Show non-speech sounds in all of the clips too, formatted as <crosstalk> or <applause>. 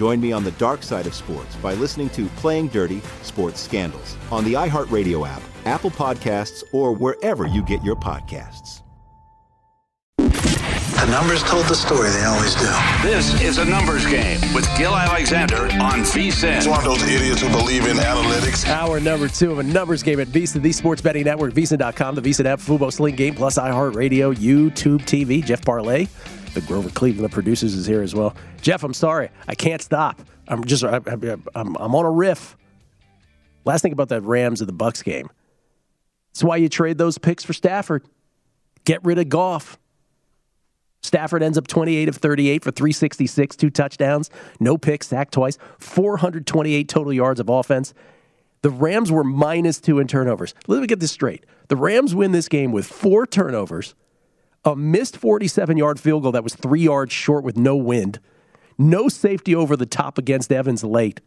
Join me on the dark side of sports by listening to Playing Dirty Sports Scandals on the iHeartRadio app, Apple Podcasts, or wherever you get your podcasts. The numbers told the story, they always do. This is a numbers game with Gill Alexander on VSIN. It's one of those idiots who believe in analytics. Hour number two of a numbers game at VSIN, the sports betting network, VSIN.com, the VSIN app, Fubo Sling Game, plus iHeartRadio, YouTube TV. Jeff Parlay, the Grover Cleveland, the producers, is here as well. Jeff, I'm sorry. I can't stop. I'm just, I, I'm, I'm on a riff. Last thing about that Rams of the Bucks game. That's why you trade those picks for Stafford. Get rid of Goff. Stafford ends up 28 of 38 for 366, two touchdowns, no picks, sacked twice, 428 total yards of offense. The Rams were minus two in turnovers. Let me get this straight. The Rams win this game with four turnovers, a missed 47 yard field goal that was three yards short with no wind, no safety over the top against Evans late.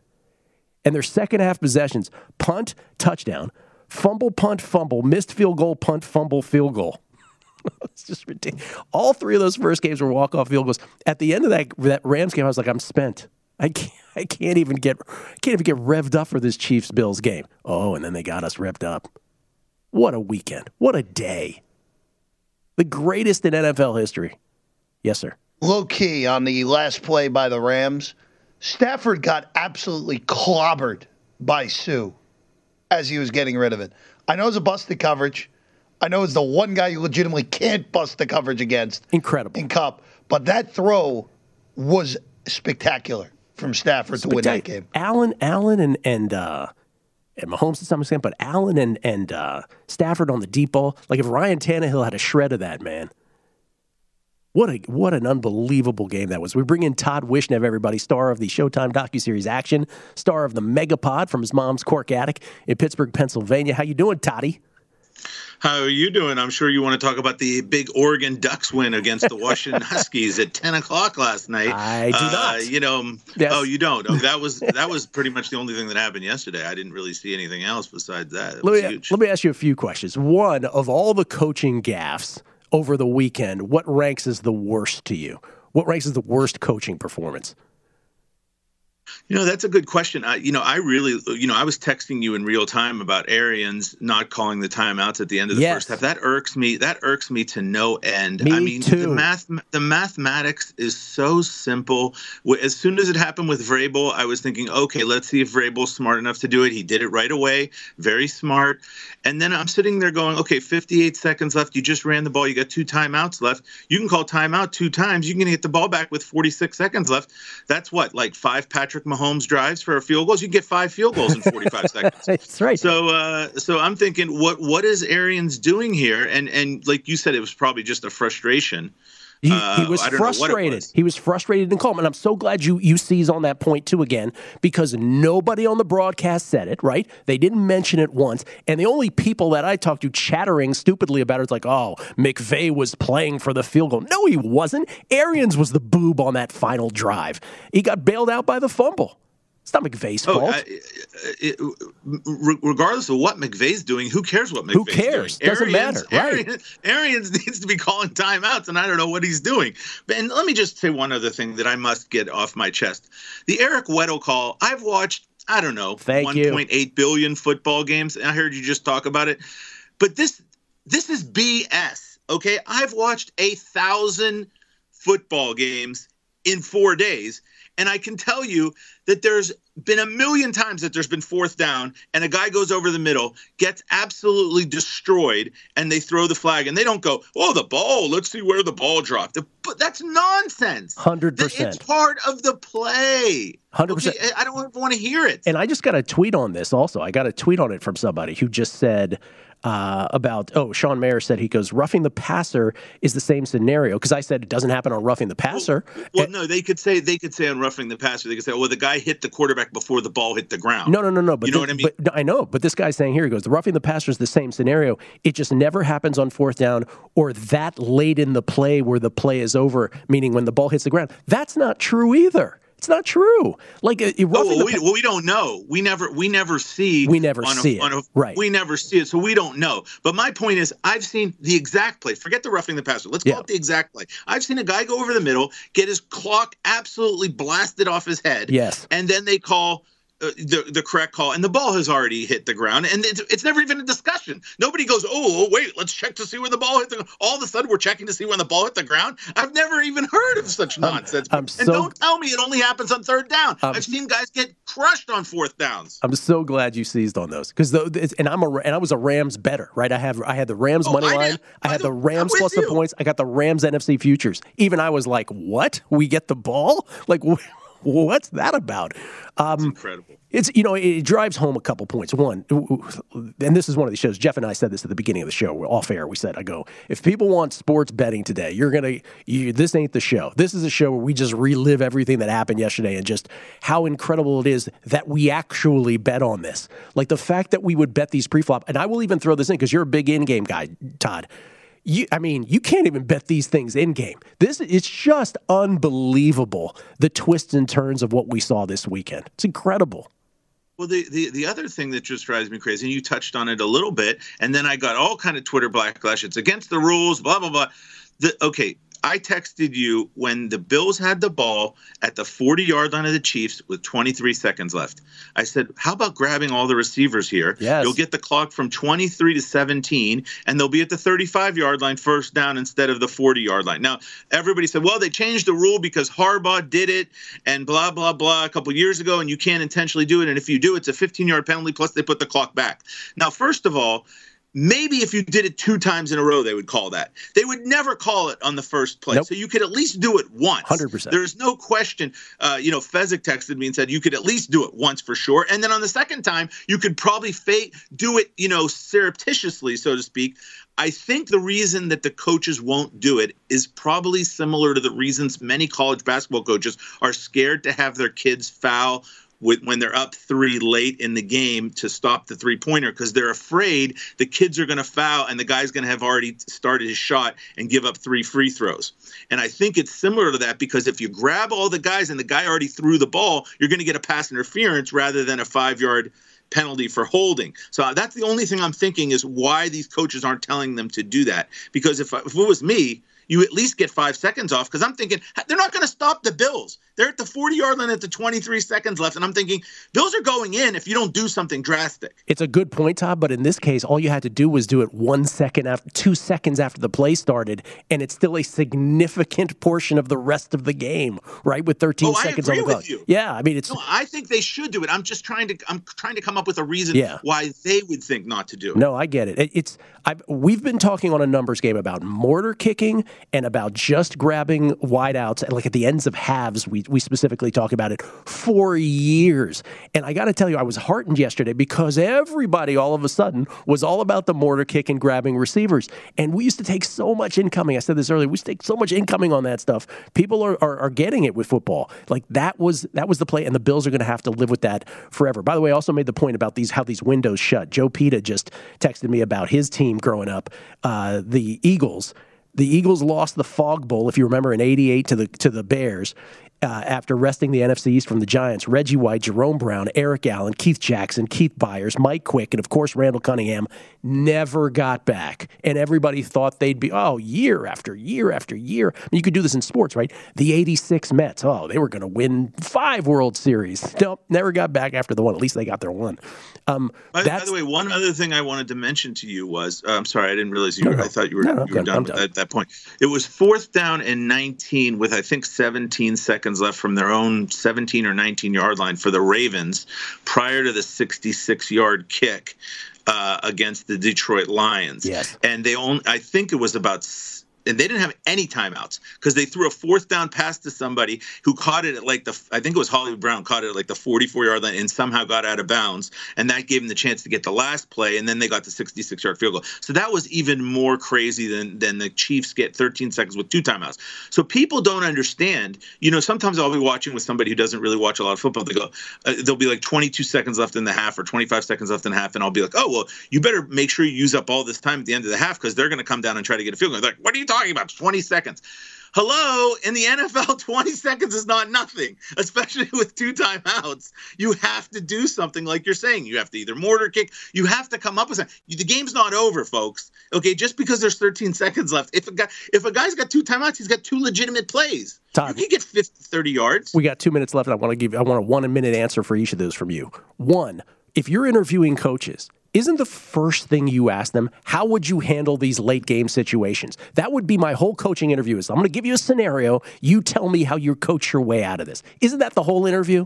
And their second half possessions punt, touchdown, fumble, punt, fumble, missed field goal, punt, fumble, field goal. <laughs> it's just ridiculous. All three of those first games were walk off field goals. At the end of that that Rams game, I was like, I'm spent. I can't, <laughs> I can't even get I can't even get revved up for this Chiefs Bills game. Oh, and then they got us revved up. What a weekend! What a day! The greatest in NFL history. Yes, sir. Low key on the last play by the Rams, Stafford got absolutely clobbered by Suh as he was getting rid of it. I know it's a busted coverage. I know it's the one guy you legitimately can't bust the coverage against. Incredible. In Kupp. But that throw was spectacular from Stafford to win that game. Allen, Allen, and and uh, and Mahomes to some extent, but Allen and and uh, Stafford on the deep ball. Like if Ryan Tannehill had a shred of that, man. What a what an unbelievable game that was. We bring in Todd Wishnev, everybody, star of the Showtime docuseries Action, star of the Megapod from his mom's cork attic in Pittsburgh, Pennsylvania. How you doing, Toddy? How are you doing? I'm sure you want to talk about the big Oregon Ducks win against the Washington <laughs> Huskies at 10 o'clock last night. I do uh, not. You know, Yes. oh, you don't. Oh, that was that was <laughs> pretty much the only thing that happened yesterday. I didn't really see anything else besides that. It Let me, huge. let me ask you a few questions. One, of all the coaching gaffes over the weekend, what ranks as the worst to you? What ranks as the worst coaching performance? You know, that's a good question. I, you know, I really, you know, I was texting you in real time about Arians not calling the timeouts at the end of the Yes. first half. That irks me. That irks me to no end. Me I mean, too. the math, the mathematics is so simple. As soon as it happened with Vrabel, I was thinking, okay, let's see if Vrabel's smart enough to do it. He did it right away. Very smart. And then I'm sitting there going, okay, 58 seconds left. You just ran the ball. You got two timeouts left. You can call timeout two times. You can get the ball back with 46 seconds left. That's what, like five Patrick Mahomes drives for a field goals. You can get five field goals in <laughs> 45 seconds. That's right. So, uh, so I'm thinking, what what is Arians doing here? And and like you said, it was probably just a frustration. He, Uh, he was I don't know what it frustrated. was. He was frustrated and calm. And I'm so glad you you seize on that point too again, because nobody on the broadcast said it, right? They didn't mention it once. And the only people that I talked to chattering stupidly about it, it's like, oh, McVay was playing for the field goal. No, he wasn't. Arians was the boob on that final drive. He got bailed out by the fumble. It's not McVay's Oh, fault. I, it, re- regardless of what McVay's doing, who cares what McVay's Who cares? doing? Doesn't matter, right. Arians, Arians <laughs> needs to be calling timeouts, and I don't know what he's doing. But, and let me just say one other thing that I must get off my chest: the Eric Weddle call. I've watched, I don't know, Thank you. 1.8 billion football games. and I heard you just talk about it, but this this is BS. Okay, I've watched a thousand football games in four days. And I can tell you that there's been a million times that there's been fourth down and a guy goes over the middle, gets absolutely destroyed, and they throw the flag and they don't go, oh, the ball, let's see where the ball dropped. But that's nonsense. 100%. It's part of the play. 100%. Okay, I don't want to hear it. And I just got a tweet on this also. I got a tweet on it from somebody who just said uh, about, oh, Sean Mayer said he goes, roughing the passer is the same scenario. Because I said it doesn't happen on roughing the passer. Well, no, they could say they could say on roughing the passer, they could say, well, the guy hit the quarterback before the ball hit the ground. No, no, no, no. But you know the- what I mean? But, no, I know. But this guy's saying here he goes, the roughing the passer is the same scenario. It just never happens on fourth down or that late in the play where the play is over, meaning when the ball hits the ground. That's not true either. It's not true. Like uh, Oh, well, we, well, we don't know. We never, we never see. We never on a- see it. a- Right. We never see it, so we don't know. But my point is, I've seen the exact play. Forget the roughing the passer. Let's call Yeah. it the exact play. I've seen a guy go over the middle, get his clock absolutely blasted off his head. Yes. And then they call. Uh, the the correct call and the ball has already hit the ground and it's, it's never even a discussion nobody goes oh, oh wait let's check to see where the ball hit the ground. all of a sudden we're checking to see when the ball hit the ground i've never even heard of such nonsense I'm and so- don't tell me it only happens on third down I'm- i've seen guys get crushed on fourth downs I'm so glad you seized on those because and I'm a and I was a Rams better, right? I have I had the Rams Oh, money I line. did. I had I- the Rams plus the points. I got the Rams NFC futures. Even I was like, "What? We get the ball? Like, <laughs> wh- what's that about?" Um, incredible It's you know it drives home a couple points. One, and this is one of the shows. Jeff and I said this at the beginning of the show. We're off air. We said, "I go if people want sports betting today, you're gonna you, this ain't the show. This is a show where we just relive everything that happened yesterday and just how incredible it is that we actually bet on this. Like the fact that we would bet these pre-flop, and I will even throw this in because you're a big in-game guy, Todd." You, I mean, you can't even bet these things in game. This it's just unbelievable the twists and turns of what we saw this weekend. It's incredible. Well, the, the the other thing that just drives me crazy, and you touched on it a little bit, and then I got all kind of Twitter backlash. It's against the rules, blah blah blah. The, okay, I texted you when the Bills had the ball at the 40 yard line of the Chiefs with 23 seconds left. I said, How about grabbing all the receivers here? Yes. You'll get the clock from 23 to 17, and they'll be at the 35 yard line first down instead of the 40 yard line. Now, everybody said, Well, they changed the rule because Harbaugh did it and blah, blah, blah a couple years ago, and you can't intentionally do it. And if you do, it's a 15 yard penalty, plus they put the clock back. Now, first of all, Maybe if you did it two times in a row, they would call that. They would never call it on the first play. Nope. So you could at least do it once. 100%. There's no question. Uh, you know, Fezzik texted me and said you could at least do it once for sure. And then on the second time, you could probably fa- do it, you know, surreptitiously, so to speak. I think the reason that the coaches won't do it is probably similar to the reasons many college basketball coaches are scared to have their kids foul with, when they're up three late in the game to stop the three pointer because they're afraid the kids are going to foul and the guy's going to have already started his shot and give up three free throws. And I think it's similar to that because if you grab all the guys and the guy already threw the ball, you're going to get a pass interference rather than a five yard penalty for holding. So uh, that's the only thing I'm thinking is why these coaches aren't telling them to do that. Because if, if it was me, you at least get five seconds off because I'm thinking they're not going to stop the Bills. They're at the 40 yard line at the 23 seconds left. And I'm thinking Bills are going in if you don't do something drastic. It's a good point, Todd, but in this case, all you had to do was do it one second after, two seconds after the play started, and it's still a significant <laughs> portion of the rest of the game, right? With 13 Oh, I seconds on the clock. Yeah, I mean, it's No, I think they should do it. I'm just trying to I'm trying to come up with a reason Yeah. why they would think not to do it. No, I get it. It- It's I've, we've been talking on a numbers game about mortar kicking and about just grabbing wideouts, and like at the ends of halves, we we specifically talk about it for years. And I got to tell you, I was heartened yesterday because everybody all of a sudden was all about the mortar kick and grabbing receivers. And we used to take so much incoming. I said this earlier. We used to take so much incoming on that stuff. People are, are, are getting it with football. Like that was that was the play, and the Bills are going to have to live with that forever. By the way, I also made the point about these how these windows shut. Joe Peta just texted me about his team growing up, uh, the Eagles. The Eagles lost the Fog Bowl, if you remember, in '88 to the to the Bears. Uh, after wresting the NFC East from the Giants, Reggie White, Jerome Brown, Eric Allen, Keith Jackson, Keith Byars, Mike Quick, and of course Randall Cunningham never got back. And everybody thought they'd be, oh, year after year after year. I mean, you could do this in sports, right? The 86 Mets, oh, they were going to win five World Series. Nope, never got back after the one. At least they got their one. Um, By, by the way, one other thing I wanted to mention to you was uh, I'm sorry, I didn't realize you. Were, no. I thought you were No, no, you were done done. that, that point. It was fourth down and 19 with I think 17 seconds left from their own 17 or 19 yard line for the Ravens prior to the 66 yard kick uh, against the Detroit Lions. Yes. and they only I think it was about. And they didn't have any timeouts because they threw a fourth down pass to somebody who caught it at like the I think it was Hollywood Brown caught it at like the 44 yard line and somehow got out of bounds and that gave them the chance to get the last play and then they got the 66 yard field goal. So that was even more crazy than than the Chiefs get 13 seconds with two timeouts. So people don't understand. You know, sometimes I'll be watching with somebody who doesn't really watch a lot of football. They go, uh, there'll be like 22 seconds left in the half or 25 seconds left in the half, and I'll be like, oh well, you better make sure you use up all this time at the end of the half because they're going to come down and try to get a field goal. They're like, what are you about? 20 seconds. Hello, in the NFL, <laughs> 20 seconds is not nothing, especially with two timeouts. You have to do something like you're saying. You have to either mortar kick, you have to come up with something. The game's not over, folks. Okay, just because there's 13 seconds left. If a guy if a guy's got two timeouts, he's got two legitimate plays. Todd, you can get 50, 30 yards. We got two minutes left, and I want to give I want a one minute answer for each of those from you. One, if you're interviewing coaches, isn't the first thing you ask them how would you handle these late game situations? That would be my whole coaching interview is i'm going to give you a scenario. You tell me how you coach your way out of this. Isn't that the whole interview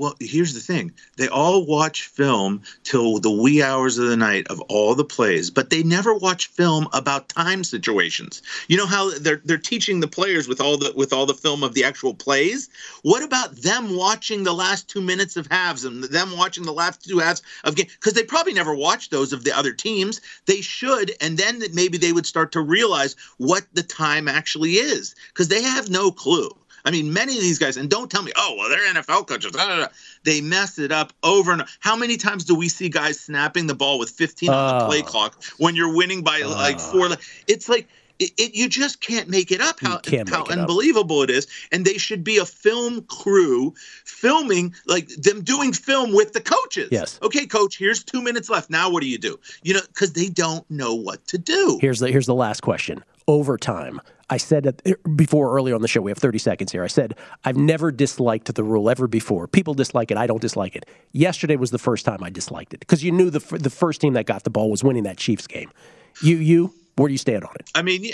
well, here's the thing. They all watch film till the wee hours of the night of all the plays, but they never watch film about time situations. You know how they're they're teaching the players with all the with all the film of the actual plays? What about them watching the last 2 minutes of halves and them watching the last two halves of game cuz they probably never watched those of the other teams. They should and then maybe they would start to realize what the time actually is cuz they have no clue. I mean, many of these guys, and don't tell me, oh, well, they're NFL coaches. They mess it up over and over. How many times do we see guys snapping the ball with 15 uh, on the play clock when you're winning by uh, like four? It's like, it, it, you just can't make it up how, how it unbelievable up. it is and they should be a film crew filming like them doing film with the coaches yes okay coach here's two minutes left now what do you do you know because they don't know what to do here's the here's the last question overtime I said that er, before earlier on the show, we have 30 seconds here. I said, I've never disliked the rule ever before. People dislike it. I don't dislike it. Yesterday was the first time I disliked it because you knew the, the first team that got the ball was winning that Chiefs game. You, you, where do you stand on it? I mean,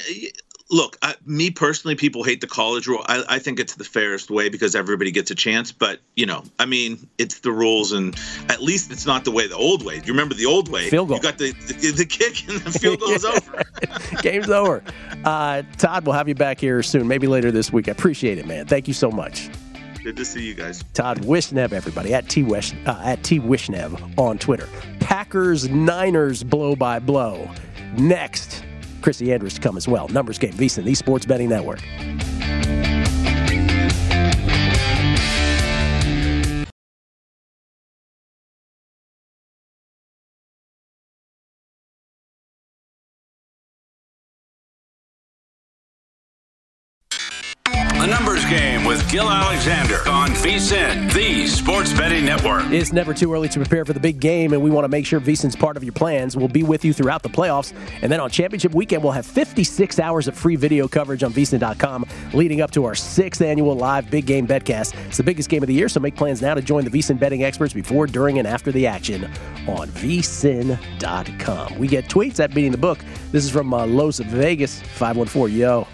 look, I, me personally, people hate the college rule. I, I, think it's the fairest way because everybody gets a chance. But you know, I mean, it's the rules, and at least it's not the way the old way. You remember the old way? Field goal. You got the the, the kick, and the field goal is <laughs> over. <laughs> Game's over. Uh, Todd, we'll have you back here soon, maybe later this week. I appreciate it, man. Thank you so much. Good to see you guys. Todd Wishnev, everybody at T Wish uh, at T Wishnev on Twitter. Packers Niners blow by blow. Next. Chrissy Andrews to come as well. Numbers game, VSIN, the Sports Betting Network. Network. It's never too early to prepare for the big game, and we want to make sure VSIN's part of your plans. We'll be with you throughout the playoffs, and then on championship weekend, we'll have 56 hours of free video coverage on VSIN.com leading up to our sixth annual live big game betcast. It's the biggest game of the year, so make plans now to join the VSIN betting experts before, during, and after the action on VSIN.com. We get tweets at Beating the Book. This is from uh, Los Vegas 514. Yo,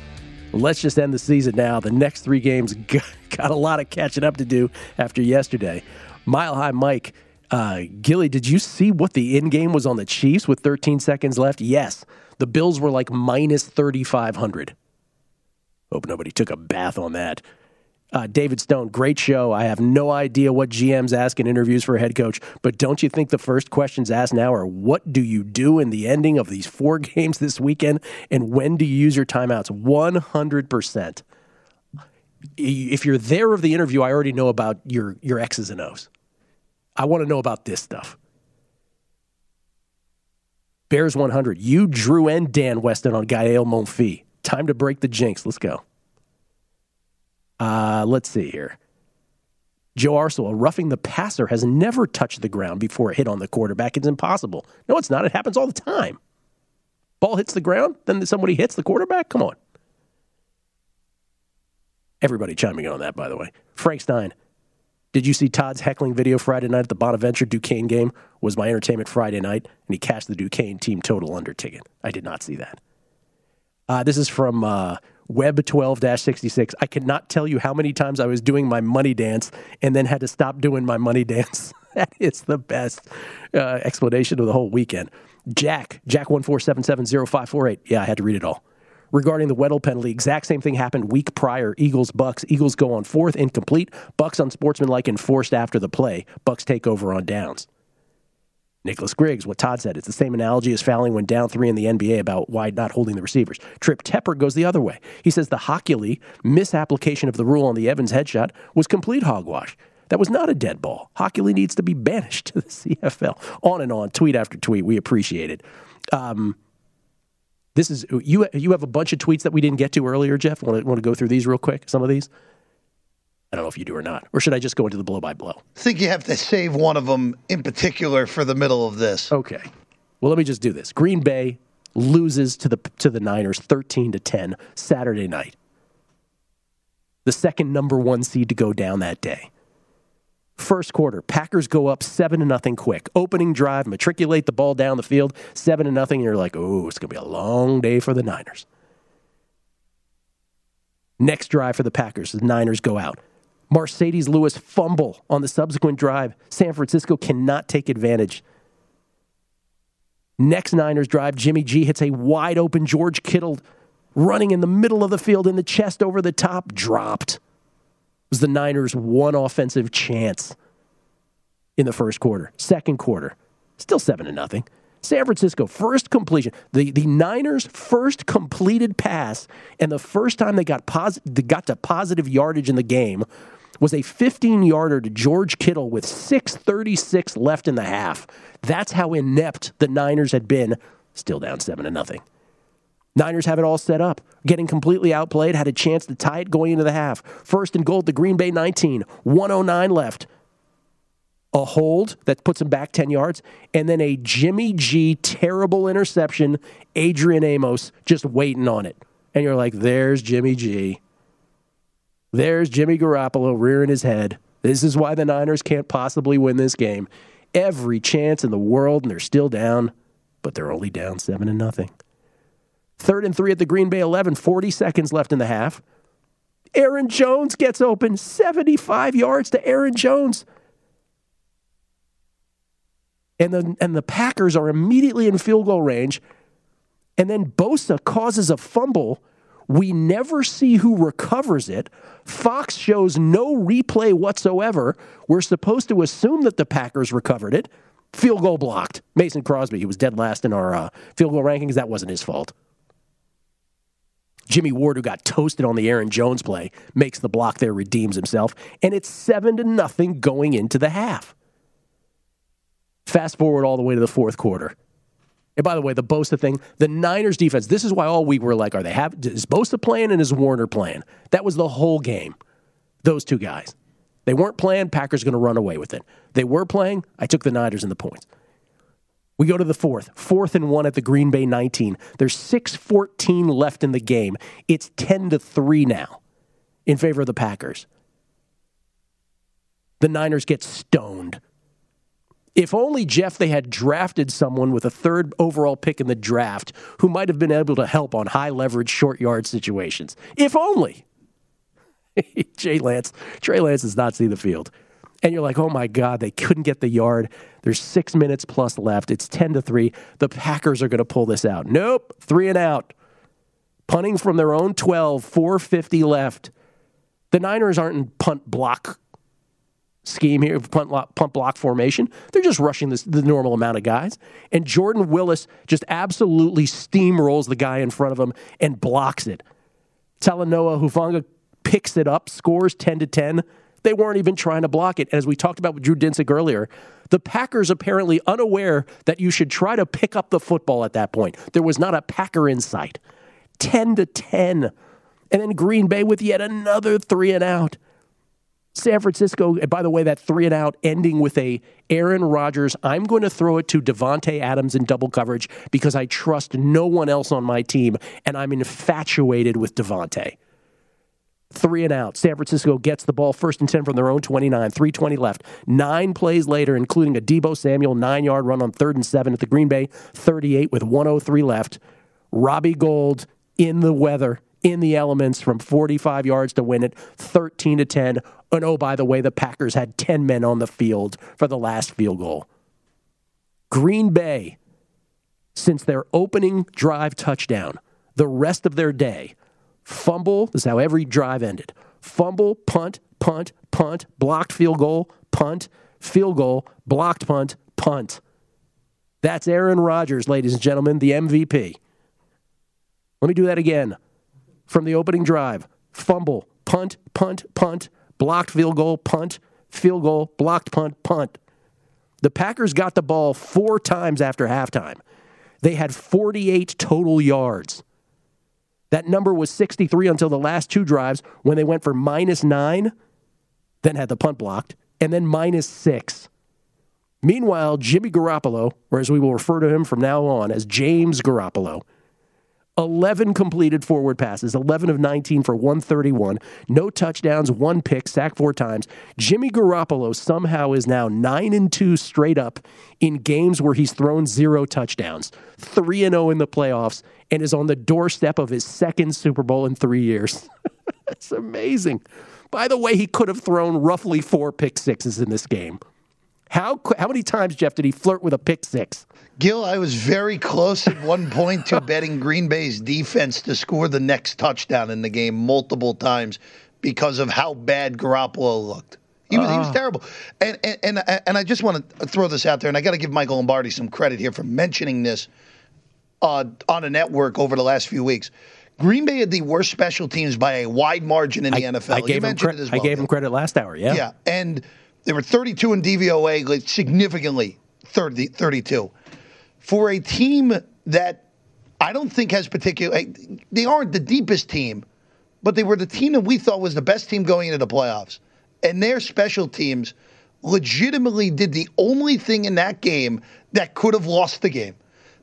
let's just end the season now. The next three games <laughs> got a lot of catching up to do after yesterday. Mile High Mike, uh, Gilly, did you see what the end game was on the Chiefs with 13 seconds left? Yes. The Bills were like minus 3,500. Hope nobody took a bath on that. Uh, David Stone, great show. I have no idea what GMs ask in interviews for a head coach, but don't you think the first questions asked now are what do you do in the ending of these four <laughs> games this weekend, and when do you use your timeouts? One hundred percent. If you're there of the interview, I already know about your your X's and O's. I want to know about this stuff. Bears 100. You, Drew, and Dan Weston on Gael Monfils. Time to break the jinx. Let's go. Uh, let's see here. Joe Arcel, roughing the passer has never touched the ground before it hit on the quarterback. It's impossible. No, it's not. It happens all the time. Ball hits the ground, then somebody hits the quarterback. Come on. Everybody chiming in on that, by the way. Frank Stein, did you see Todd's heckling video Friday night at the Bonaventure Duquesne game? Was my entertainment Friday night, and he cashed the Duquesne team total under ticket. I did not see that. Uh, this is from uh, Web 12 66. I cannot tell you how many times I was doing my money dance and then had to stop doing my money dance. <laughs> is the best uh, explanation of the whole weekend. Jack, Jack147705548. Yeah, I had to read it all. Regarding the Weddle penalty. Exact same thing happened week prior. Eagles Bucks. Eagles go on fourth, incomplete. Bucks unsportsmanlike enforced after the play. Bucks take over on downs. Nicholas Griggs, what Todd said, it's the same analogy as fouling when down three in the NBA about why not holding the receivers. Trip Tepper goes the other way. He says the Hochuli misapplication of the rule on the Evans headshot was complete hogwash. That was not a dead ball. Hochuli needs to be banished to the <laughs> CFL. On and on, tweet after tweet. We appreciate it. Um, this is you. You have a bunch of tweets that we didn't get to earlier, Jeff. Want to want to go through these real quick? Some of these. I don't know if you do or not, or should I just go into the blow by blow? I think you have to save one of them in particular for the middle of this. Okay. Well, let me just do this. Green Bay loses to the to the Niners 13 to 10 Saturday night. The second number 1 seed to go down that day. First quarter, Packers go up 7 to nothing quick. Opening drive, matriculate the ball down the field, 7 to nothing and you're like, "Oh, it's going to be a long day for the Niners." Next drive for the Packers, the Niners go out. Marcedes Lewis fumble on the subsequent drive. San Francisco cannot take advantage. Next Niners drive, Jimmy G hits a wide open George Kittle running in the middle of the field in the chest over the top, dropped. Was the Niners' one offensive chance in the first quarter. Second quarter, still seven to nothing. San Francisco, first completion. The the Niners' first completed pass, and the first time they got pos- they got to positive yardage in the game was a 15 yarder to George Kittle with 6.36 left in the half. That's how inept the Niners had been, still down 7 to nothing. Niners have it all set up, getting completely outplayed, had a chance to tie it going into the half. First and goal to Green Bay 19, 109 left. A hold that puts him back 10 yards, and then a Jimmy G terrible interception, Adrian Amos just waiting on it. And you're like, there's Jimmy G. There's Jimmy Garoppolo rearing his head. This is why the Niners can't possibly win this game. Every chance in the world, and they're still down, but they're only down seven and nothing. Third and three at the Green Bay 11, 40 seconds left in the half. Aaron Jones gets open, 75 yards to Aaron Jones. And the, and the Packers are immediately in field goal range. And then Bosa causes a fumble we never see who recovers it. Fox shows no replay whatsoever. We're supposed to assume that the Packers recovered it. Field goal blocked. Mason Crosby, he was dead last in our uh, field goal rankings. That wasn't his fault. Jimmy Ward, who got toasted on the Aaron Jones play, makes the block there, redeems himself, and it's seven to nothing going into the half. Fast forward all the way to the fourth quarter. And by the way, the Bosa thing, the Niners defense, this is why all week we're like, are they have is Bosa playing and is Warner playing? That was the whole game. Those two guys. They weren't playing, Packers going to run away with it. They were playing, I took the Niners in the points. We go to the fourth, fourth and one at the Green Bay 19. There's 6:14 left in the game. It's 10 to 3 now in favor of the Packers. The Niners get stoned if only Jeff they had drafted someone with a third overall pick in the draft who might have been able to help on high leverage short yard situations. If only. <laughs> Jay Lance, Trey Lance does not see the field. And you're like, oh my God, they couldn't get the yard. There's six minutes plus left. It's 10 to 3. The Packers are going to pull this out. Nope, three and out. Punting from their own 12, 450 left. The Niners aren't in punt block scheme here, punt, punt block formation. They're just rushing this, the normal amount of guys. And Jordan Willis just absolutely steamrolls the guy in front of him and blocks it. Talanoa Hufanga picks it up, scores 10 to 10. They weren't even trying to block it. As we talked about with Drew Dinsick earlier, the Packers apparently unaware that you should try to pick up the football at that point. There was not a Packer in sight. 10 to 10. And then Green Bay with yet another three and out. San Francisco, and by the way, that three and out ending with a Aaron Rodgers. I'm going to throw it to Davante Adams in double coverage because I trust no one else on my team, and I'm infatuated with Davante. Three and out. San Francisco gets the ball first and 10 from their own 29, 320 left. Nine plays later, including a Deebo Samuel nine yard run on third and seven at the Green Bay 38 with 103 left. Robbie Gould in the weather in the elements from 45 yards to win it 13 to 10. And oh, by the way, the Packers had 10 men on the field for the last field goal. Green Bay, since their opening drive touchdown the rest of their day. Fumble, this is how every drive ended. Fumble, punt, punt, punt, blocked field goal, punt, field goal, blocked punt, punt. That's Aaron Rodgers, ladies and gentlemen, the MVP. Let me do that again. From the opening drive fumble, punt, punt, punt, blocked field goal, punt, field goal, blocked punt, punt. The Packers got the ball four times after halftime. They had 48 total yards. That number was 63 until the last two drives when they went for minus nine, then had the punt blocked, and then minus six. Meanwhile, Jimmy Garoppolo, or as we will refer to him from now on as James Garoppolo, 11 completed forward passes, 11 of 19 for 131, no touchdowns, one pick, sacked four times. Jimmy Garoppolo somehow is now 9 and 2 straight up in games where he's thrown zero touchdowns, 3 and 0 in the playoffs, and is on the doorstep of his second Super Bowl in 3 years. <laughs> That's amazing. By the way, he could have thrown roughly four pick sixes in this game. How how many times, Jeff, did he flirt with a pick six? Gill, I was very close at one point to betting Green Bay's defense to score the next touchdown in the game multiple times because of how bad Garoppolo looked. He was, uh. he was terrible. And, and, and, and I just want to throw this out there, and I got to give Michael Lombardi some credit here for mentioning this uh, on a network over the last few weeks. Green Bay had the worst special teams by a wide margin in the I, NFL. I gave, him, cre- well, I gave him credit last hour, yeah. Yeah, and – they were 32 in DVOA, like significantly 30, 32. For a team that I don't think has particular, they aren't the deepest team, but they were the team that we thought was the best team going into the playoffs. And their special teams legitimately did the only thing in that game that could have lost the game.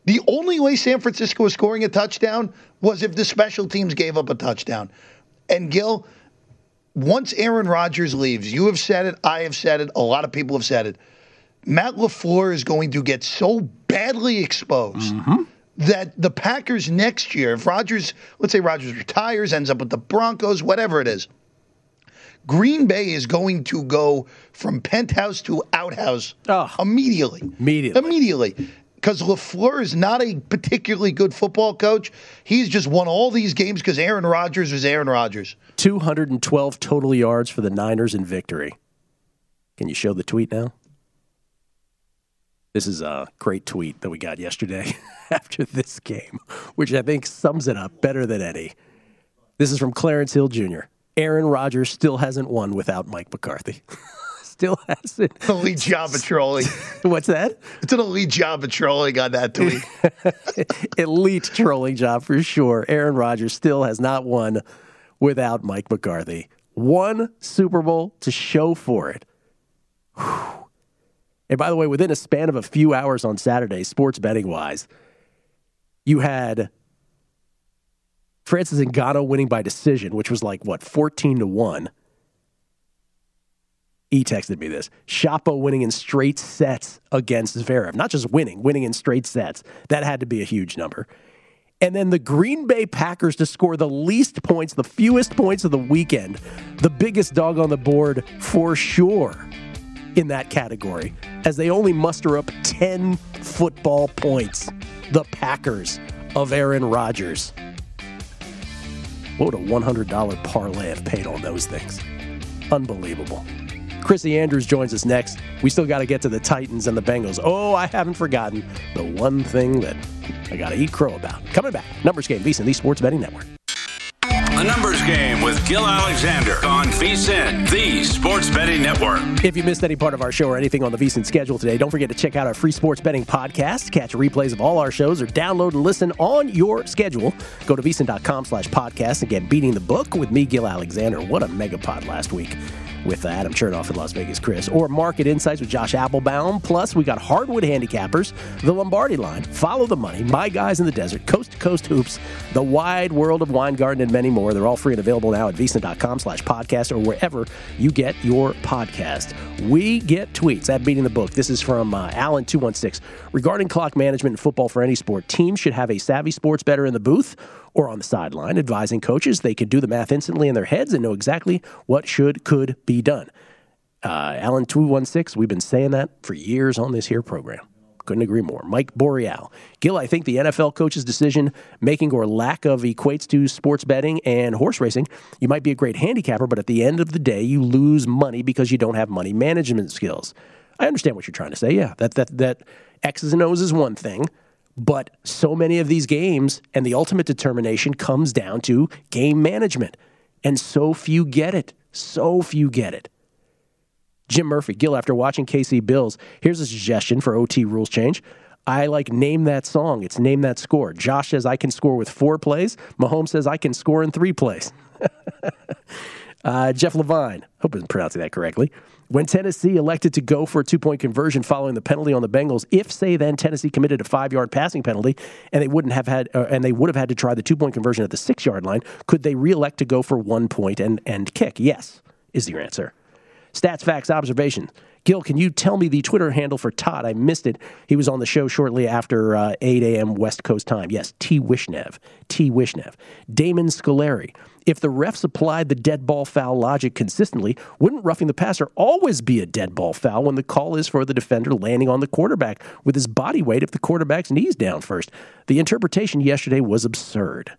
The only way San Francisco was scoring a touchdown was if the special teams gave up a touchdown. And Gill, once Aaron Rodgers leaves, you have said it, I have said it, a lot of people have said it. Matt LaFleur is going to get so badly exposed mm-hmm. that the Packers next year, if Rodgers, let's say Rodgers retires, ends up with the Broncos, whatever it is, Green Bay is going to go from penthouse to outhouse oh, immediately. Immediately. Immediately because LaFleur is not a particularly good football coach. He's just won all these games because Aaron Rodgers was Aaron Rodgers. 212 total yards for the Niners in victory. Can you show the tweet now? This is a great tweet that we got yesterday <laughs> after this game, which I think sums it up better than any. This is from Clarence Hill Jr. Aaron Rodgers still hasn't won without Mike McCarthy. <laughs> still hasn't. Elite job of trolling. What's that? It's an elite job of trolling on that <laughs> tweet. elite trolling job for sure. Aaron Rodgers still has not won without Mike McCarthy. One Super Bowl to show for it. Whew. And by the way, within a span of a few hours on Saturday, sports betting wise, you had Francis Ngannou winning by decision, which was like what, 14 to 1. He texted me this. Shapo winning in straight sets against Zverev. Not just winning, winning in straight sets. That had to be a huge number. And then the Green Bay Packers to score the least points, the fewest points of the weekend. The biggest dog on the board for sure in that category, as they only muster up 10 football points. The Packers of Aaron Rodgers. What would a $100 parlay have paid on those things? Unbelievable. Chrissy Andrews joins us next. We still got to get to the Titans and the Bengals. Oh, I haven't forgotten the one thing that I got to eat crow about. Coming back, Numbers Game, VSIN, the Sports Betting Network. A numbers game with Gill Alexander on VSIN, the Sports Betting Network. If you missed any part of our show or anything on the VSIN schedule today, don't forget to check out our free sports betting podcast. Catch replays of all our shows or download and listen on your schedule. Go to VSIN.com slash podcast and get beating the book with me, Gill Alexander. What a megapod last week with Adam Chernoff in Las Vegas, Chris, or Market Insights with Josh Appelbaum. Plus, we got Hardwood Handicappers, the Lombardi line, Follow the Money, My Guys in the Desert, Coast to Coast Hoops, The Wide World of Weingarten, and many more. They're all free and available now at vsin.com slash podcast or wherever you get your podcast. We get tweets at Beating the Book. This is from uh, Alan216. Regarding clock management in football for any sport, teams should have a savvy sports better in the booth or on the sideline advising coaches. They could do the math instantly in their heads and know exactly what should, could be done. Uh, Alan 216, we've been saying that for years on this here program. Couldn't agree more. Mike Boreal. Gill, I think the NFL coach's decision making or lack of equates to sports betting and horse racing. You might be a great handicapper, but at the end of the day, you lose money because you don't have money management skills. I understand what you're trying to say. Yeah, that that that X's and O's is one thing, but so many of these games and the ultimate determination comes down to game management, and so few get it. So few get it. Jim Murphy, Gill, after watching KC Bills, here's a suggestion for OT rules change. I like name that song. It's name that score. Josh says I can score with four plays. Mahomes says I can score in three plays. <laughs> uh, Jeff Levine, hope I'm pronouncing that correctly. When Tennessee elected to go for a two point conversion following the penalty on the Bengals, if say then Tennessee committed a five yard passing penalty and they wouldn't have had uh, and they would have had to try the two point conversion at the six yard line, could they reelect to go for one point and and kick? Yes, is your answer. Stats, facts, observation. Gill, can you tell me the Twitter handle for Todd? I missed it. He was on the show shortly after uh, 8 a.m. West Coast time. Yes, T. Wishnev. T. Wishnev. Damon Scoleri. If the refs applied the dead ball foul logic consistently, wouldn't roughing the passer always be a dead ball foul when the call is for the defender landing on the quarterback with his body weight if the quarterback's knees down first? The interpretation yesterday was absurd.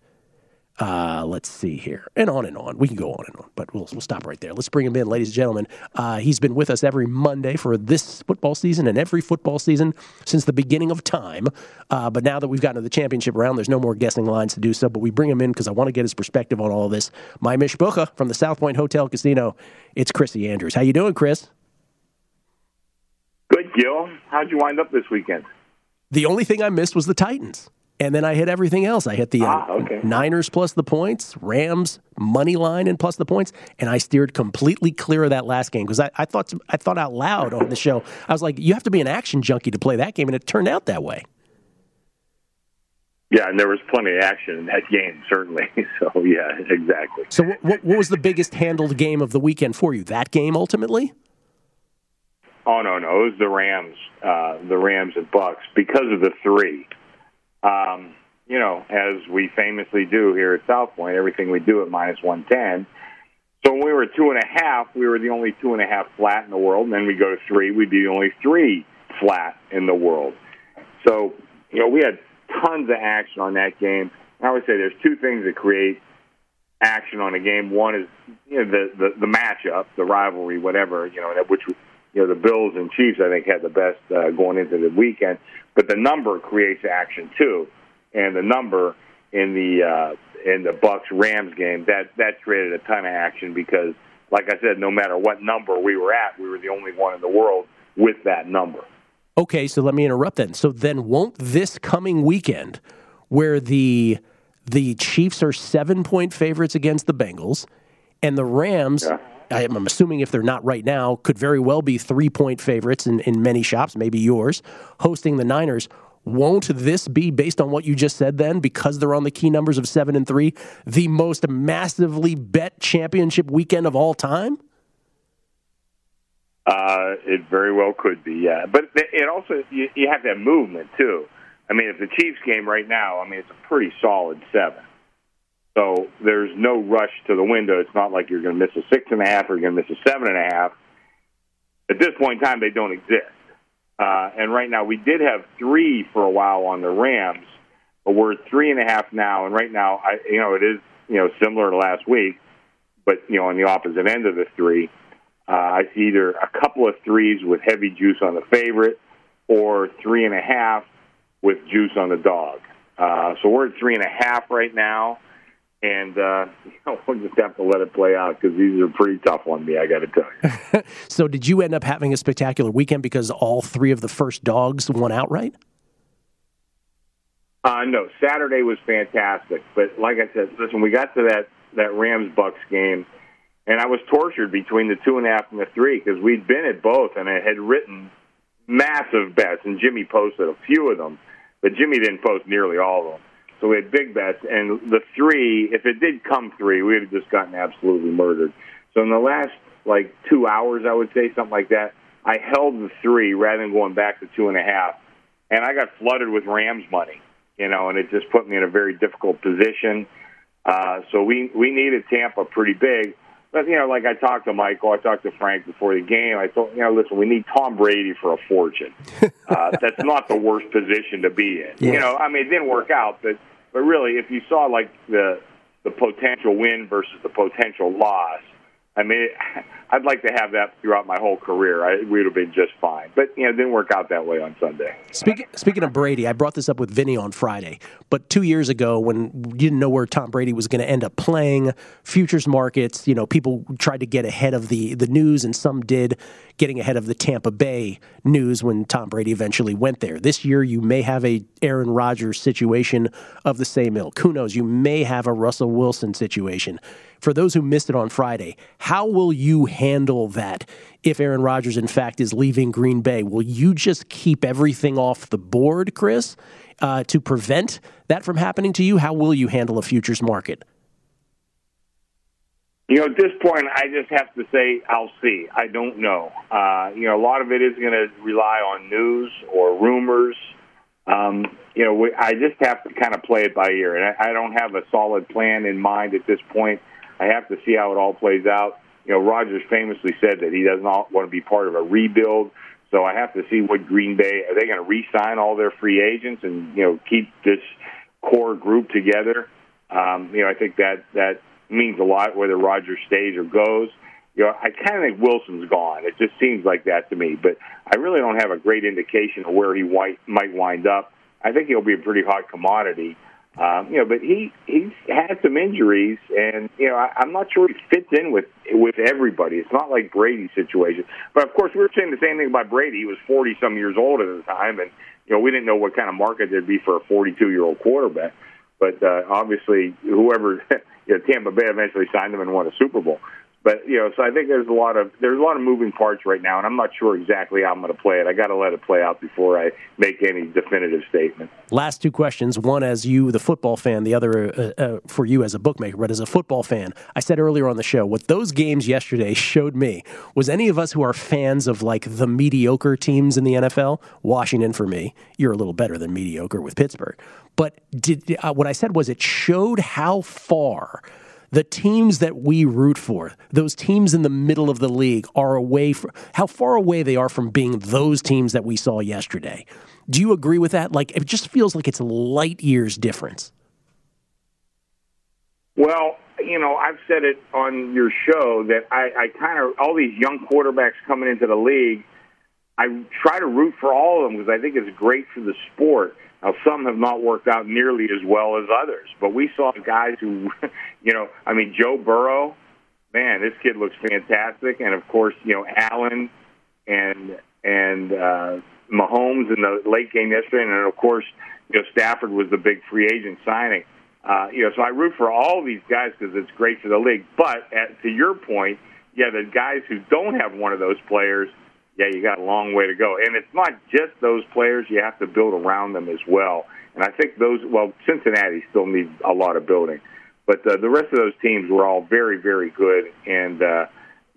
Uh, let's see here, and on and on. We can go on and on, but we'll, we'll stop right there. Let's bring him in, ladies and gentlemen. Uh, he's been with us every Monday for this football season and every football season since the beginning of time. Uh, but now that we've gotten to the championship round, there's no more guessing lines to do so. But we bring him in because I want to get his perspective on all of this. My mishbucha from the South Point Hotel Casino. It's Chrissy Andrews. How you doing, Chris? Good, Gill. How'd you wind up this weekend? The only thing I missed was the Titans and then I hit everything else. I hit the uh, ah, okay. Niners plus the points, Rams money line and plus the points, and I steered completely clear of that last game because I, I, thought I thought out loud on the show. I was like, you have to be an action junkie to play that game, and it turned out that way. Yeah, and there was plenty of action in that game, certainly. <laughs> So yeah, exactly. So what, what was the biggest handled game of the weekend for you? That game ultimately? Oh no, no, it was the Rams, uh, the Rams and Bucks because of the three um, you know, as we famously do here at South Point, everything we do at minus 110. So when we were two and a half, we were the only two and a half flat in the world. And then we go to three, we'd be the only three flat in the world. So, you know, we had tons of action on that game. I would say there's two things that create action on a game. One is, you know, the, the, the matchup, the rivalry, whatever, you know, which you know the Bills and Chiefs I think had the best uh, going into the weekend, but the number creates action too, and the number in the uh, in the Bucks Rams game that that created a ton of action because, like I said, no matter what number we were at, we were the only one in the world with that number. Okay, so let me interrupt then. So then, won't this coming weekend, where the the Chiefs are seven point favorites against the Bengals, and the Rams yeah. I'm assuming if they're not right now, could very well be three point favorites in, in many shops, maybe yours, hosting the Niners. Won't this be based on what you just said then, because they're on the key numbers of seven and three, the most massively bet championship weekend of all time? Uh, it very well could be, yeah. But it also you, you have that movement too. I mean, if the Chiefs game right now, I mean, it's a pretty solid seven. So there's no rush to the window. It's not like you're going to miss a six and a half or you're going to miss a seven and a half. At this point in time, they don't exist. Uh, and right now, we did have three for a while on the Rams, but we're three and a half now. And right now, I, you know, it is you know similar to last week, but you know, on the opposite end of the three, uh, I see either a couple of threes with heavy juice on the favorite, or three and a half with juice on the dog. Uh, so we're at three and a half right now and uh, you <laughs> know, we'll just have to let it play out because these are pretty tough on me. I got to tell you. <laughs> so, did you end up having a spectacular weekend because all three of the first dogs won outright? Uh, no, Saturday was fantastic, but like I said, listen, we got to that that Rams Bucks game, and I was tortured between the two and a half and the three because we'd been at both, and I had written massive bets, and Jimmy posted a few of them, but Jimmy didn't post nearly all of them. So we had big bets, and the three, if it did come three, we would have just gotten absolutely murdered. So in the last like two hours, I would say something like that. I held the three rather than going back to two and a half, and I got flooded with Rams money, you know, and it just put me in a very difficult position. Uh, so we we needed Tampa pretty big. but you know, like I talked to Michael, I talked to Frank before the game. I thought, you know, listen, we need Tom Brady for a fortune. <laughs> Uh, that's not the worst position to be in. Yes. You know, I mean, it didn't work out, but but really, if you saw like the the potential win versus the potential loss, I mean, I'd like to have that throughout my whole career. I would have been just fine, but you know, it didn't work out that way on Sunday. Speaking speaking of Brady, I brought this up with Vinny on Friday. But two years ago, when you didn't know where Tom Brady was going to end up playing, futures markets, you know, people tried to get ahead of the the news, and some did, getting ahead of the Tampa Bay news when Tom Brady eventually went there. This year, you may have a Aaron Rodgers situation of the same ilk. Who knows? You may have a Russell Wilson situation. For those who missed it on Friday, how will you handle that if Aaron Rodgers, in fact, is leaving Green Bay? Will you just keep everything off the board, Chris, uh, to prevent that from happening to you? How will you handle a futures market? You know, at this point, I just have to say I'll see. I don't know. Uh, you know, a lot of it is going to rely on news or rumors. Um, you know, we, I just have to kind of play it by ear, and I, I don't have a solid plan in mind at this point. I have to see how it all plays out. You know, Rodgers famously said that he does not want to be part of a rebuild. So I have to see what Green Bay are they going to re-sign all their free agents and you know keep this core group together. Um, you know, I think that that means a lot whether Rodgers stays or goes. You know, I kind of think Wilson's gone. It just seems like that to me, but I really don't have a great indication of where he might might wind up. I think he'll be a pretty hot commodity. Um, you know, but he he's had some injuries, and you know I, I'm not sure he fits in with with everybody. It's not like Brady's situation, but of course we were saying the same thing about Brady. He was 40 some years old at the time, and you know we didn't know what kind of market there'd be for a 42 year old quarterback. But uh, obviously, whoever <laughs> you know, Tampa Bay eventually signed him and won a Super Bowl. But you know, so I think there's a lot of there's a lot of moving parts right now, and I'm not sure exactly how I'm going to play it. I got to let it play out before I make any definitive statement. Last two questions. One, as you, the football fan. The other, uh, uh, for you as a bookmaker, but as a football fan. I said earlier on the show, what those games yesterday <laughs> showed me was any of us who are fans of like the mediocre teams in the NFL, Washington for me, you're a little better than mediocre with Pittsburgh. But did uh, what I said was it showed how far the teams that we root for, those teams in the middle of the league, are away from how far away they are from being those teams that we saw yesterday. Do you agree with that? Like, it just feels like it's light years difference. Well, you know, I've said it on your show that I, I kind of all these young quarterbacks coming into the league. I try to root for all of them because I think it's great for the sport. Now, some have not worked out nearly as well as others, but we saw guys who, <laughs> you know, I mean, Joe Burrow, man, this kid looks fantastic, and of course, you know, Allen and and uh, Mahomes in the late game yesterday, and then of course, you know, Stafford was the big free agent signing. Uh, you know, so I root for all these guys because it's great for the league. But at, to your point, yeah, the guys who don't have one of those players yeah, you got a long way to go. And it's not just those players; you have to build around them as well. And I think those, well, Cincinnati still needs a lot of building, but uh, the rest of those teams were all very, very good. And uh,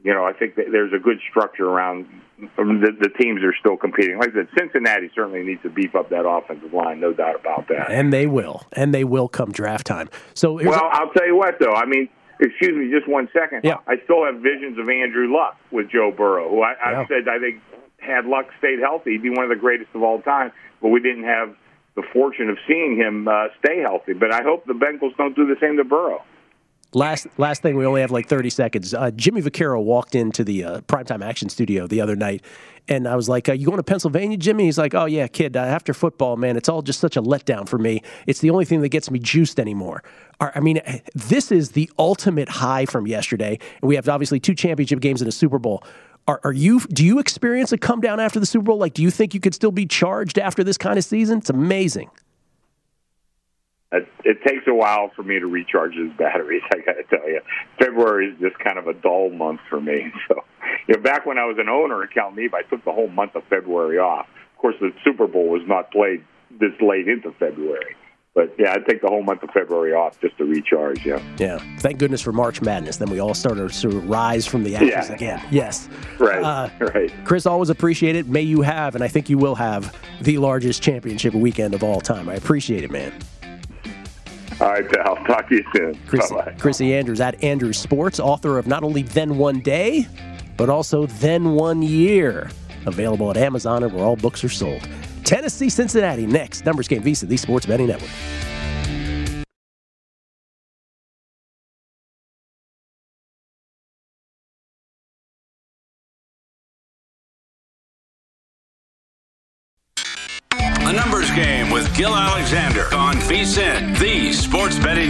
you know, I think that there's a good structure around the, the teams are still competing. Like I said, Cincinnati certainly needs to beef up that offensive line, no doubt about that. And they will, and they will come draft time. So, well, a- I'll tell you what, though. I mean, excuse me, just one second. Yeah. I still have visions of Andrew Luck with Joe Burrow, who I, Yeah. I said I think had Luck stayed healthy, he'd be one of the greatest of all time. But we didn't have the fortune of seeing him uh, stay healthy. But I hope the Bengals don't do the same to Burrow. Last last thing, we only have like 30 seconds. Uh, Jimmy Vaccaro walked into the uh, Primetime Action Studio the other night, and I was like, uh, You going to Pennsylvania, Jimmy? He's like, Oh, yeah, kid, uh, after football, man, it's all just such a letdown for me. It's the only thing that gets me juiced anymore. I mean, this is the ultimate high from yesterday. And we have obviously two championship games and a Super Bowl. Are, are you? Do you experience a come down after the Super Bowl? Like, do you think you could still be charged after this kind of season? It's amazing. It, it takes a while for me to recharge his batteries. <laughs> I got to tell you, February is just kind of a dull month for me. <laughs> So, you know, back when I was an owner at Cal Neva, I took the whole month of February off. Of course, the Super Bowl was not played this late into February, but yeah, I'd take the whole month of February off just to recharge. Yeah, Yeah. Thank goodness for March Madness. Then we all started to rise from the ashes Yeah. again. Yes. right, Uh, right. Chris, always appreciate it. May you have, and I think you will have, the largest championship weekend of all time. I appreciate it, man. All right, pal. Talk to you soon. Chrissy, Bye-bye. Chrissy Andrews at Andrews Sports, author of not only Then One Day, but also Then One Year. Available at Amazon and where all books are sold. Tennessee, Cincinnati next. Numbers game VSiN, the Sports Betting Network.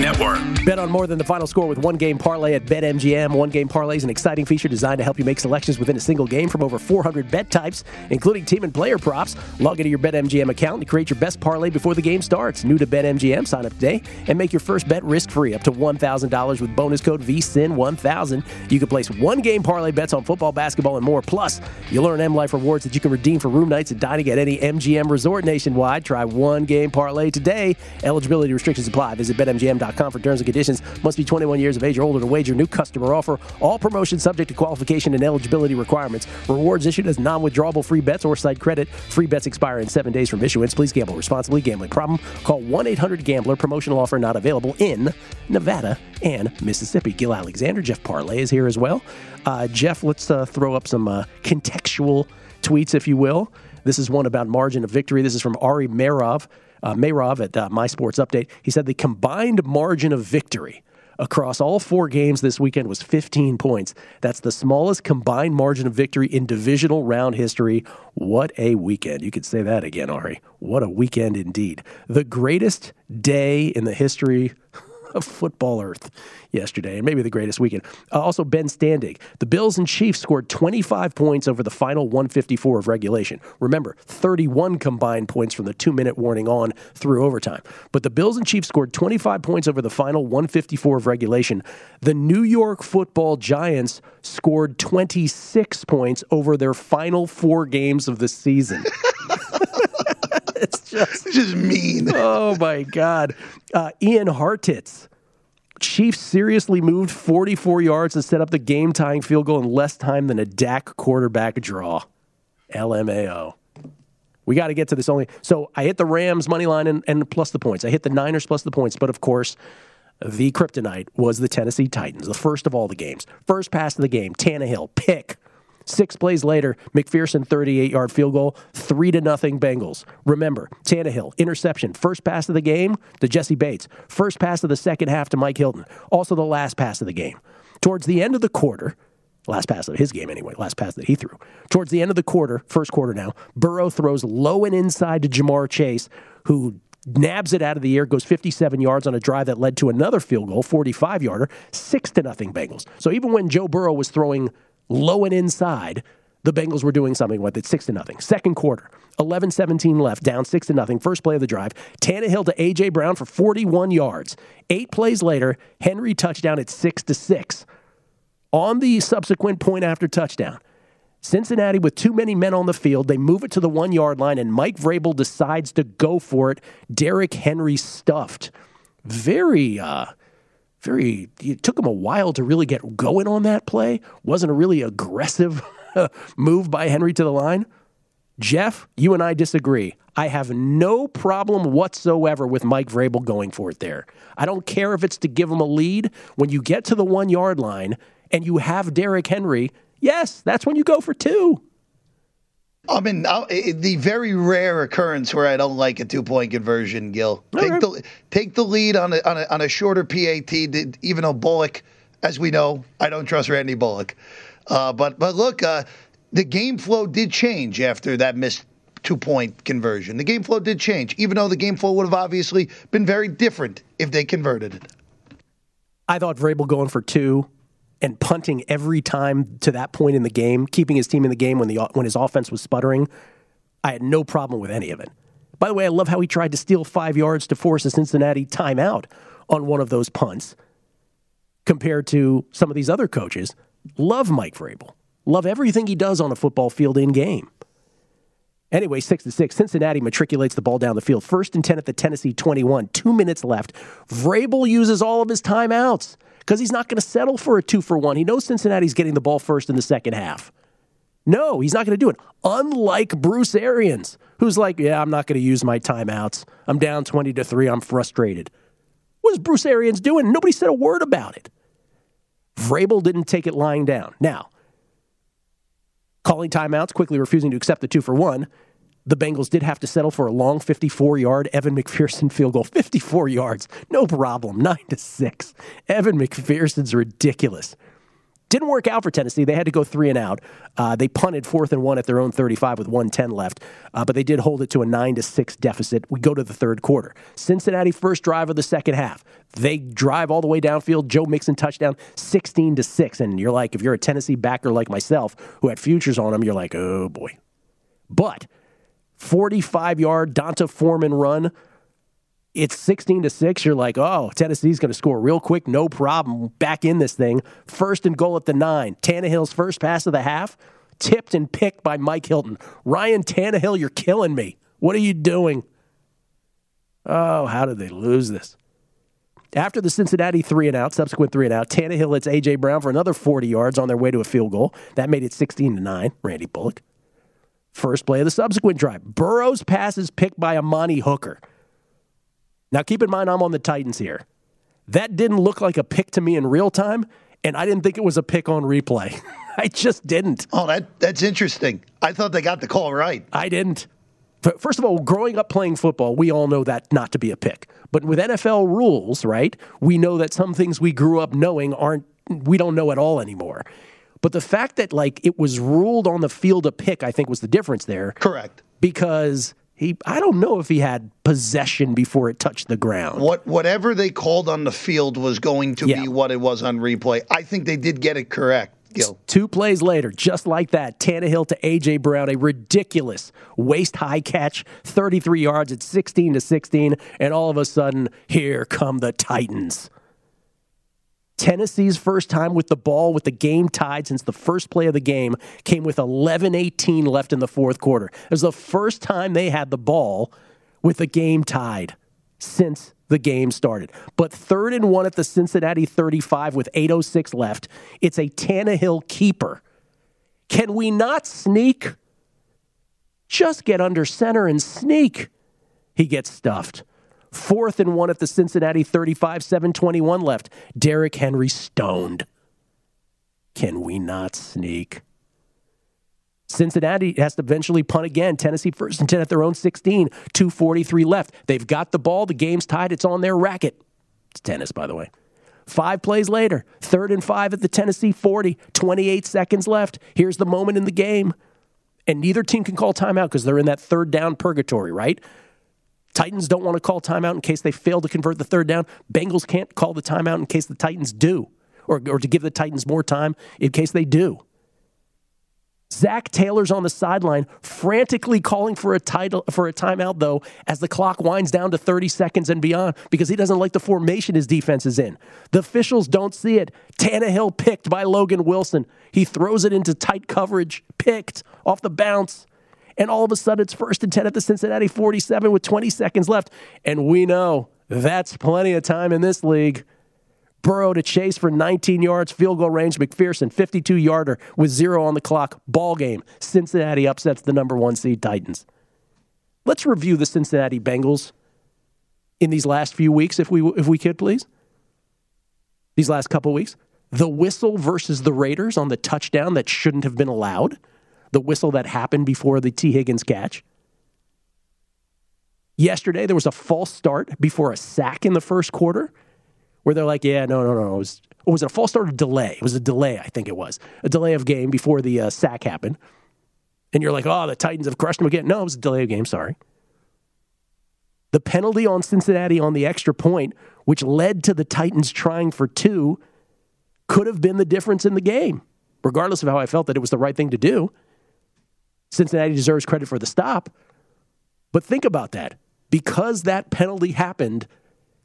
Network. Bet on more than the final score with one game parlay at BetMGM. One game parlay is an exciting feature designed to help you make selections within a single game from over 400 bet types, including team and player props. Log into your BetMGM account and create your best parlay before the game starts. New to BetMGM, sign up today and make your first bet risk free up to $1,000 with bonus code VSIN1000. You can place one game parlay bets on football, basketball, and more. Plus, you'll earn M Life rewards that you can redeem for room nights and dining at any MGM resort nationwide. Try one game parlay today. Eligibility restrictions apply. Visit BetMGM.com for terms and conditions. Must be 21 years of age or older to wager. New customer offer. All promotions subject to qualification and eligibility requirements. Rewards issued as non-withdrawable free bets or site credit. Free bets expire in seven days from issuance. Please gamble responsibly. Gambling problem? Call 1-800-GAMBLER. Promotional offer not available in Nevada and Mississippi. Gill Alexander, Jeff Parles is here as well. Uh, Jeff, let's uh, throw up some uh, contextual tweets, if you will. This is one about margin of victory. This is from Ari Meirov, uh, Meirov at uh, My Sports Update. He said the combined margin of victory across all four games this weekend was 15 points. That's the smallest combined margin of victory in divisional round history. What a weekend. You could say that again, Ari. What a weekend indeed. The greatest day in the history of football earth yesterday, and maybe the greatest weekend. Uh, also, Ben Standig. The Bills and Chiefs scored 25 points over the final 154 of regulation. Remember, 31 combined points from the two minute warning on through overtime. But the Bills and Chiefs scored 25 points over the final 154 of regulation. The New York football Giants scored 26 points over their final four games of the season. <laughs> it's just just mean. oh my God. Uh, Ian Hartitz. Chiefs seriously moved 44 yards to set up the game tying field goal in less time than a Dak quarterback draw. LMAO. We got to get to this only. So I hit the Rams money line and, and plus the points. I hit the Niners plus the points. But of course, the kryptonite was the Tennessee Titans, the first of all the games. First pass of the game, Tannehill, pick. Six plays later, McPherson 38 yard field goal, three to nothing Bengals. Remember, Tannehill, interception, first pass of the game to Jessie Bates, first pass of the second half to Mike Hilton, also the last pass of the game. Towards the end of the quarter, last pass of his game anyway, last pass that he threw. Towards the end of the quarter, first quarter now, Burrow throws low and inside to Ja'Marr Chase, who nabs it out of the air, goes 57 yards on a drive that led to another field goal, 45 yarder, six to nothing Bengals. So even when Joe Burrow was throwing low and inside, the Bengals were doing something with it, six to nothing. Second quarter, 11-17 left, down six to nothing. First play of the drive, Tannehill to AJ Brown for 41 yards. Eight plays later, Henry touchdown at six to six. On the subsequent point after touchdown, Cincinnati with too many men on the field, they move it to the one yard line, and Mike Vrabel decides to go for it. Derrick Henry stuffed. Very, uh, very. It took him a while to really get going on that play. Wasn't a really aggressive <laughs> move by Henry to the line. Jeff, you and I disagree. I have no problem whatsoever with Mike Vrabel going for it there. I don't care if it's to give him a lead. When you get to the one yard line and you have Derrick Henry, yes, that's when you go for two. I mean, I'll- i- the very rare occurrence where I don't like a two point conversion, Gill. Take right. the take the lead on a, on a on a shorter PAT. did- Even though Bullock, as we know, I don't trust Randy Bullock. Uh, but but look, uh, the game flow did change after that missed two point conversion. The game flow did change, even though the game flow would have obviously been very different if they converted it. I thought Vrabel going for two and punting every time to that point in the game, keeping his team in the game when the when his offense was sputtering, I had no problem with any of it. By the way, I love how he tried to steal five yards to force a Cincinnati timeout on one of those punts. Compared to some of these other coaches, love Mike Vrabel, love everything he does on a football field in game. Anyway, six to six. Cincinnati matriculates the ball down the field. First and ten at the Tennessee twenty-one. Two minutes left. Vrabel uses all of his timeouts because he's not going to settle for a two for one. He knows Cincinnati's getting the ball first in the second half. No, he's not going to do it. Unlike Bruce Arians, who's like, "Yeah, I'm not going to use my timeouts. I'm down twenty to three. I'm frustrated." What is Bruce Arians doing? Nobody said a word about it. Vrabel didn't take it lying down. Now, calling timeouts, quickly refusing to accept the two for one. The Bengals did have to settle for a long 54 yard Evan McPherson field goal. 54 yards. No problem. 9 to 6. Evan McPherson's ridiculous. Didn't work out for Tennessee. They had to go three and out. Uh, they punted fourth and one at their own 35 with 110 left, uh, but they did hold it to a 9 to 6 deficit. We go to the third quarter. Cincinnati first drive of the second half. They drive all the way downfield. Joe Mixon touchdown, 16 to 6. And you're like, if you're a Tennessee backer like myself who had futures on them, you're like, oh boy. But 45 yard D'Onta Foreman run. It's 16 to 6 you're like oh tennessee's going to score real quick no problem back in this thing. First and goal at the nine. Tannehill's first pass of the half tipped and picked by mike hilton. Ryan Tannehill, you're killing me. What are you doing? Oh how did they lose this? After the Cincinnati three and out, subsequent three and out, Tannehill hits A.J. Brown for another 40 yards on their way to a field goal. That made it 16 to 9, Randy Bullock. First play of the subsequent drive. Burrow's pass is picked by Amani Hooker. Now, keep in mind, I'm on the Titans here. That didn't look like a pick to me in real time, and I didn't think it was a pick on replay. <laughs> I just didn't. Oh, that that's interesting. I thought they got the call right. I didn't. First of all, growing up playing football, we all know that not to be a pick. But with NFL rules, right, we know that some things we grew up knowing aren't, we don't know at all anymore. But the fact that, like, it was ruled on the field a pick, I think was the difference there. Correct. Because he I don't know if he had possession before it touched the ground. What whatever they called on the field was going to yeah. be what it was on replay. I think they did get it correct. Gill. Two plays later, just like that, Tannehill to AJ Brown, a ridiculous waist high catch, 33 yards at 16 to 16, and all of a sudden, here come the Titans. Tennessee's first time with the ball with the game tied since the first play of the game came with 11 18 left in the fourth quarter. It was the first time they had the ball with the game tied since the game started. But third and one at the Cincinnati 35 with 8.06 left. It's a Tannehill keeper. Can we not sneak? Just get under center and sneak. He gets stuffed. Fourth and one at the Cincinnati 35, 721 left. Derrick Henry stoned. Can we not sneak? Cincinnati has to eventually punt again. Tennessee first and 10 at their own 16, 243 left. They've got the ball. The game's tied. It's on their racket. It's tennis, by the way. Five plays later, third and five at the Tennessee 40, 28 seconds left. Here's the moment in the game. And neither team can call timeout because they're in that third down purgatory, right? Titans don't want to call timeout in case they fail to convert the third down. Bengals can't call the timeout in case the Titans do, or, or to give the Titans more time in case they do. Zac Taylor's on the sideline, frantically calling for a title for a timeout, though, as the clock winds down to 30 seconds and beyond, because he doesn't like the formation his defense is in. The officials don't see it. Tannehill picked by Logan Wilson. He throws it into tight coverage, picked off the bounce and all of a sudden it's first and 10 at the Cincinnati 47 with 20 seconds left. And we know that's plenty of time in this league. Burrow to chase for 19 yards, field goal range. McPherson, 52 yarder with zero on the clock. Ball game. Cincinnati upsets the number one seed Titans. Let's review the Cincinnati Bengals in these last few weeks, if we if we could, please. These last couple weeks, the whistle versus the Raiders on the touchdown that shouldn't have been allowed the whistle that happened before the T. Higgins catch. Yesterday, there was a false start before a sack in the first quarter where they're like, yeah, no, no, no. It was, was it a false start or delay? It was a delay, I think it was. A delay of game before the uh, sack happened. And you're like, oh, the Titans have crushed them again. No, it was a delay of game, sorry. The penalty on Cincinnati on the extra point, which led to the Titans trying for two, could have been the difference in the game, regardless of how I felt that it was the right thing to do. Cincinnati deserves credit for the stop. But think about that. Because that penalty happened,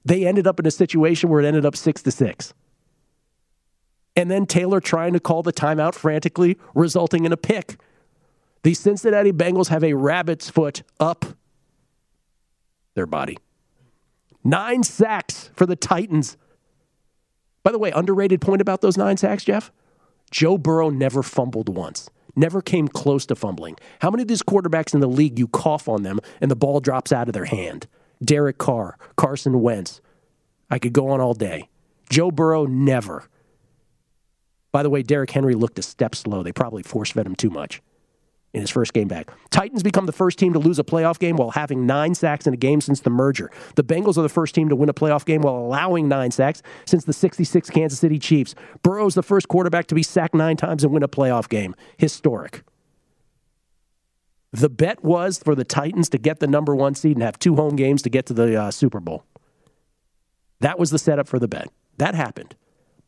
they ended up in a situation where it ended up six to six. And then Taylor trying to call the timeout frantically, resulting in a pick. The Cincinnati Bengals have a rabbit's foot up their body. Nine sacks for the Titans. By the way, underrated point about those nine sacks, Jeff? Joe Burrow never fumbled once never came close to fumbling. How many of these quarterbacks in the league you cough on them and the ball drops out of their hand? Derek Carr, Carson Wentz, I could go on all day. Joe Burrow, never. By the way, Derrick Henry looked a step slow. They probably force fed him too much in his first game back. Titans become the first team to lose a playoff game while having nine sacks in a game since the merger. The Bengals are the first team to win a playoff game while allowing nine sacks since the 66 Kansas City Chiefs. Burrow's the first quarterback to be sacked nine times and win a playoff game. Historic. The bet was for the Titans to get the number one seed and have two home games to get to the uh, Super Bowl. That was the setup for the bet. That happened.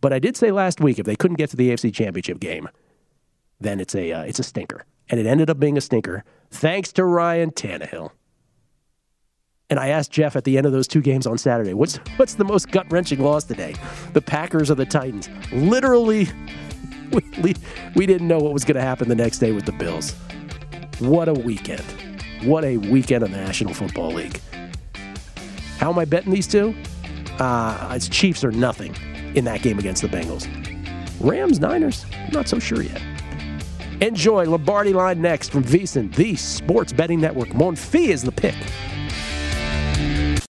But I did say last week if they couldn't get to the AFC Championship game, then it's a uh, it's a stinker and it ended up being a stinker thanks to Ryan Tannehill. And I asked Jeff at the end of those two games on Saturday, what's what's the most gut wrenching loss today? The Packers or the Titans? Literally, <laughs> we, we didn't know what was going to happen the next day with the Bills. What a weekend! What a weekend of the National Football League. How am I betting these two? Uh, it's Chiefs or nothing in that game against the Bengals. Rams, Niners, not so sure yet. Enjoy Lombardi line next from VSiN, the sports betting network. Monfils is the pick.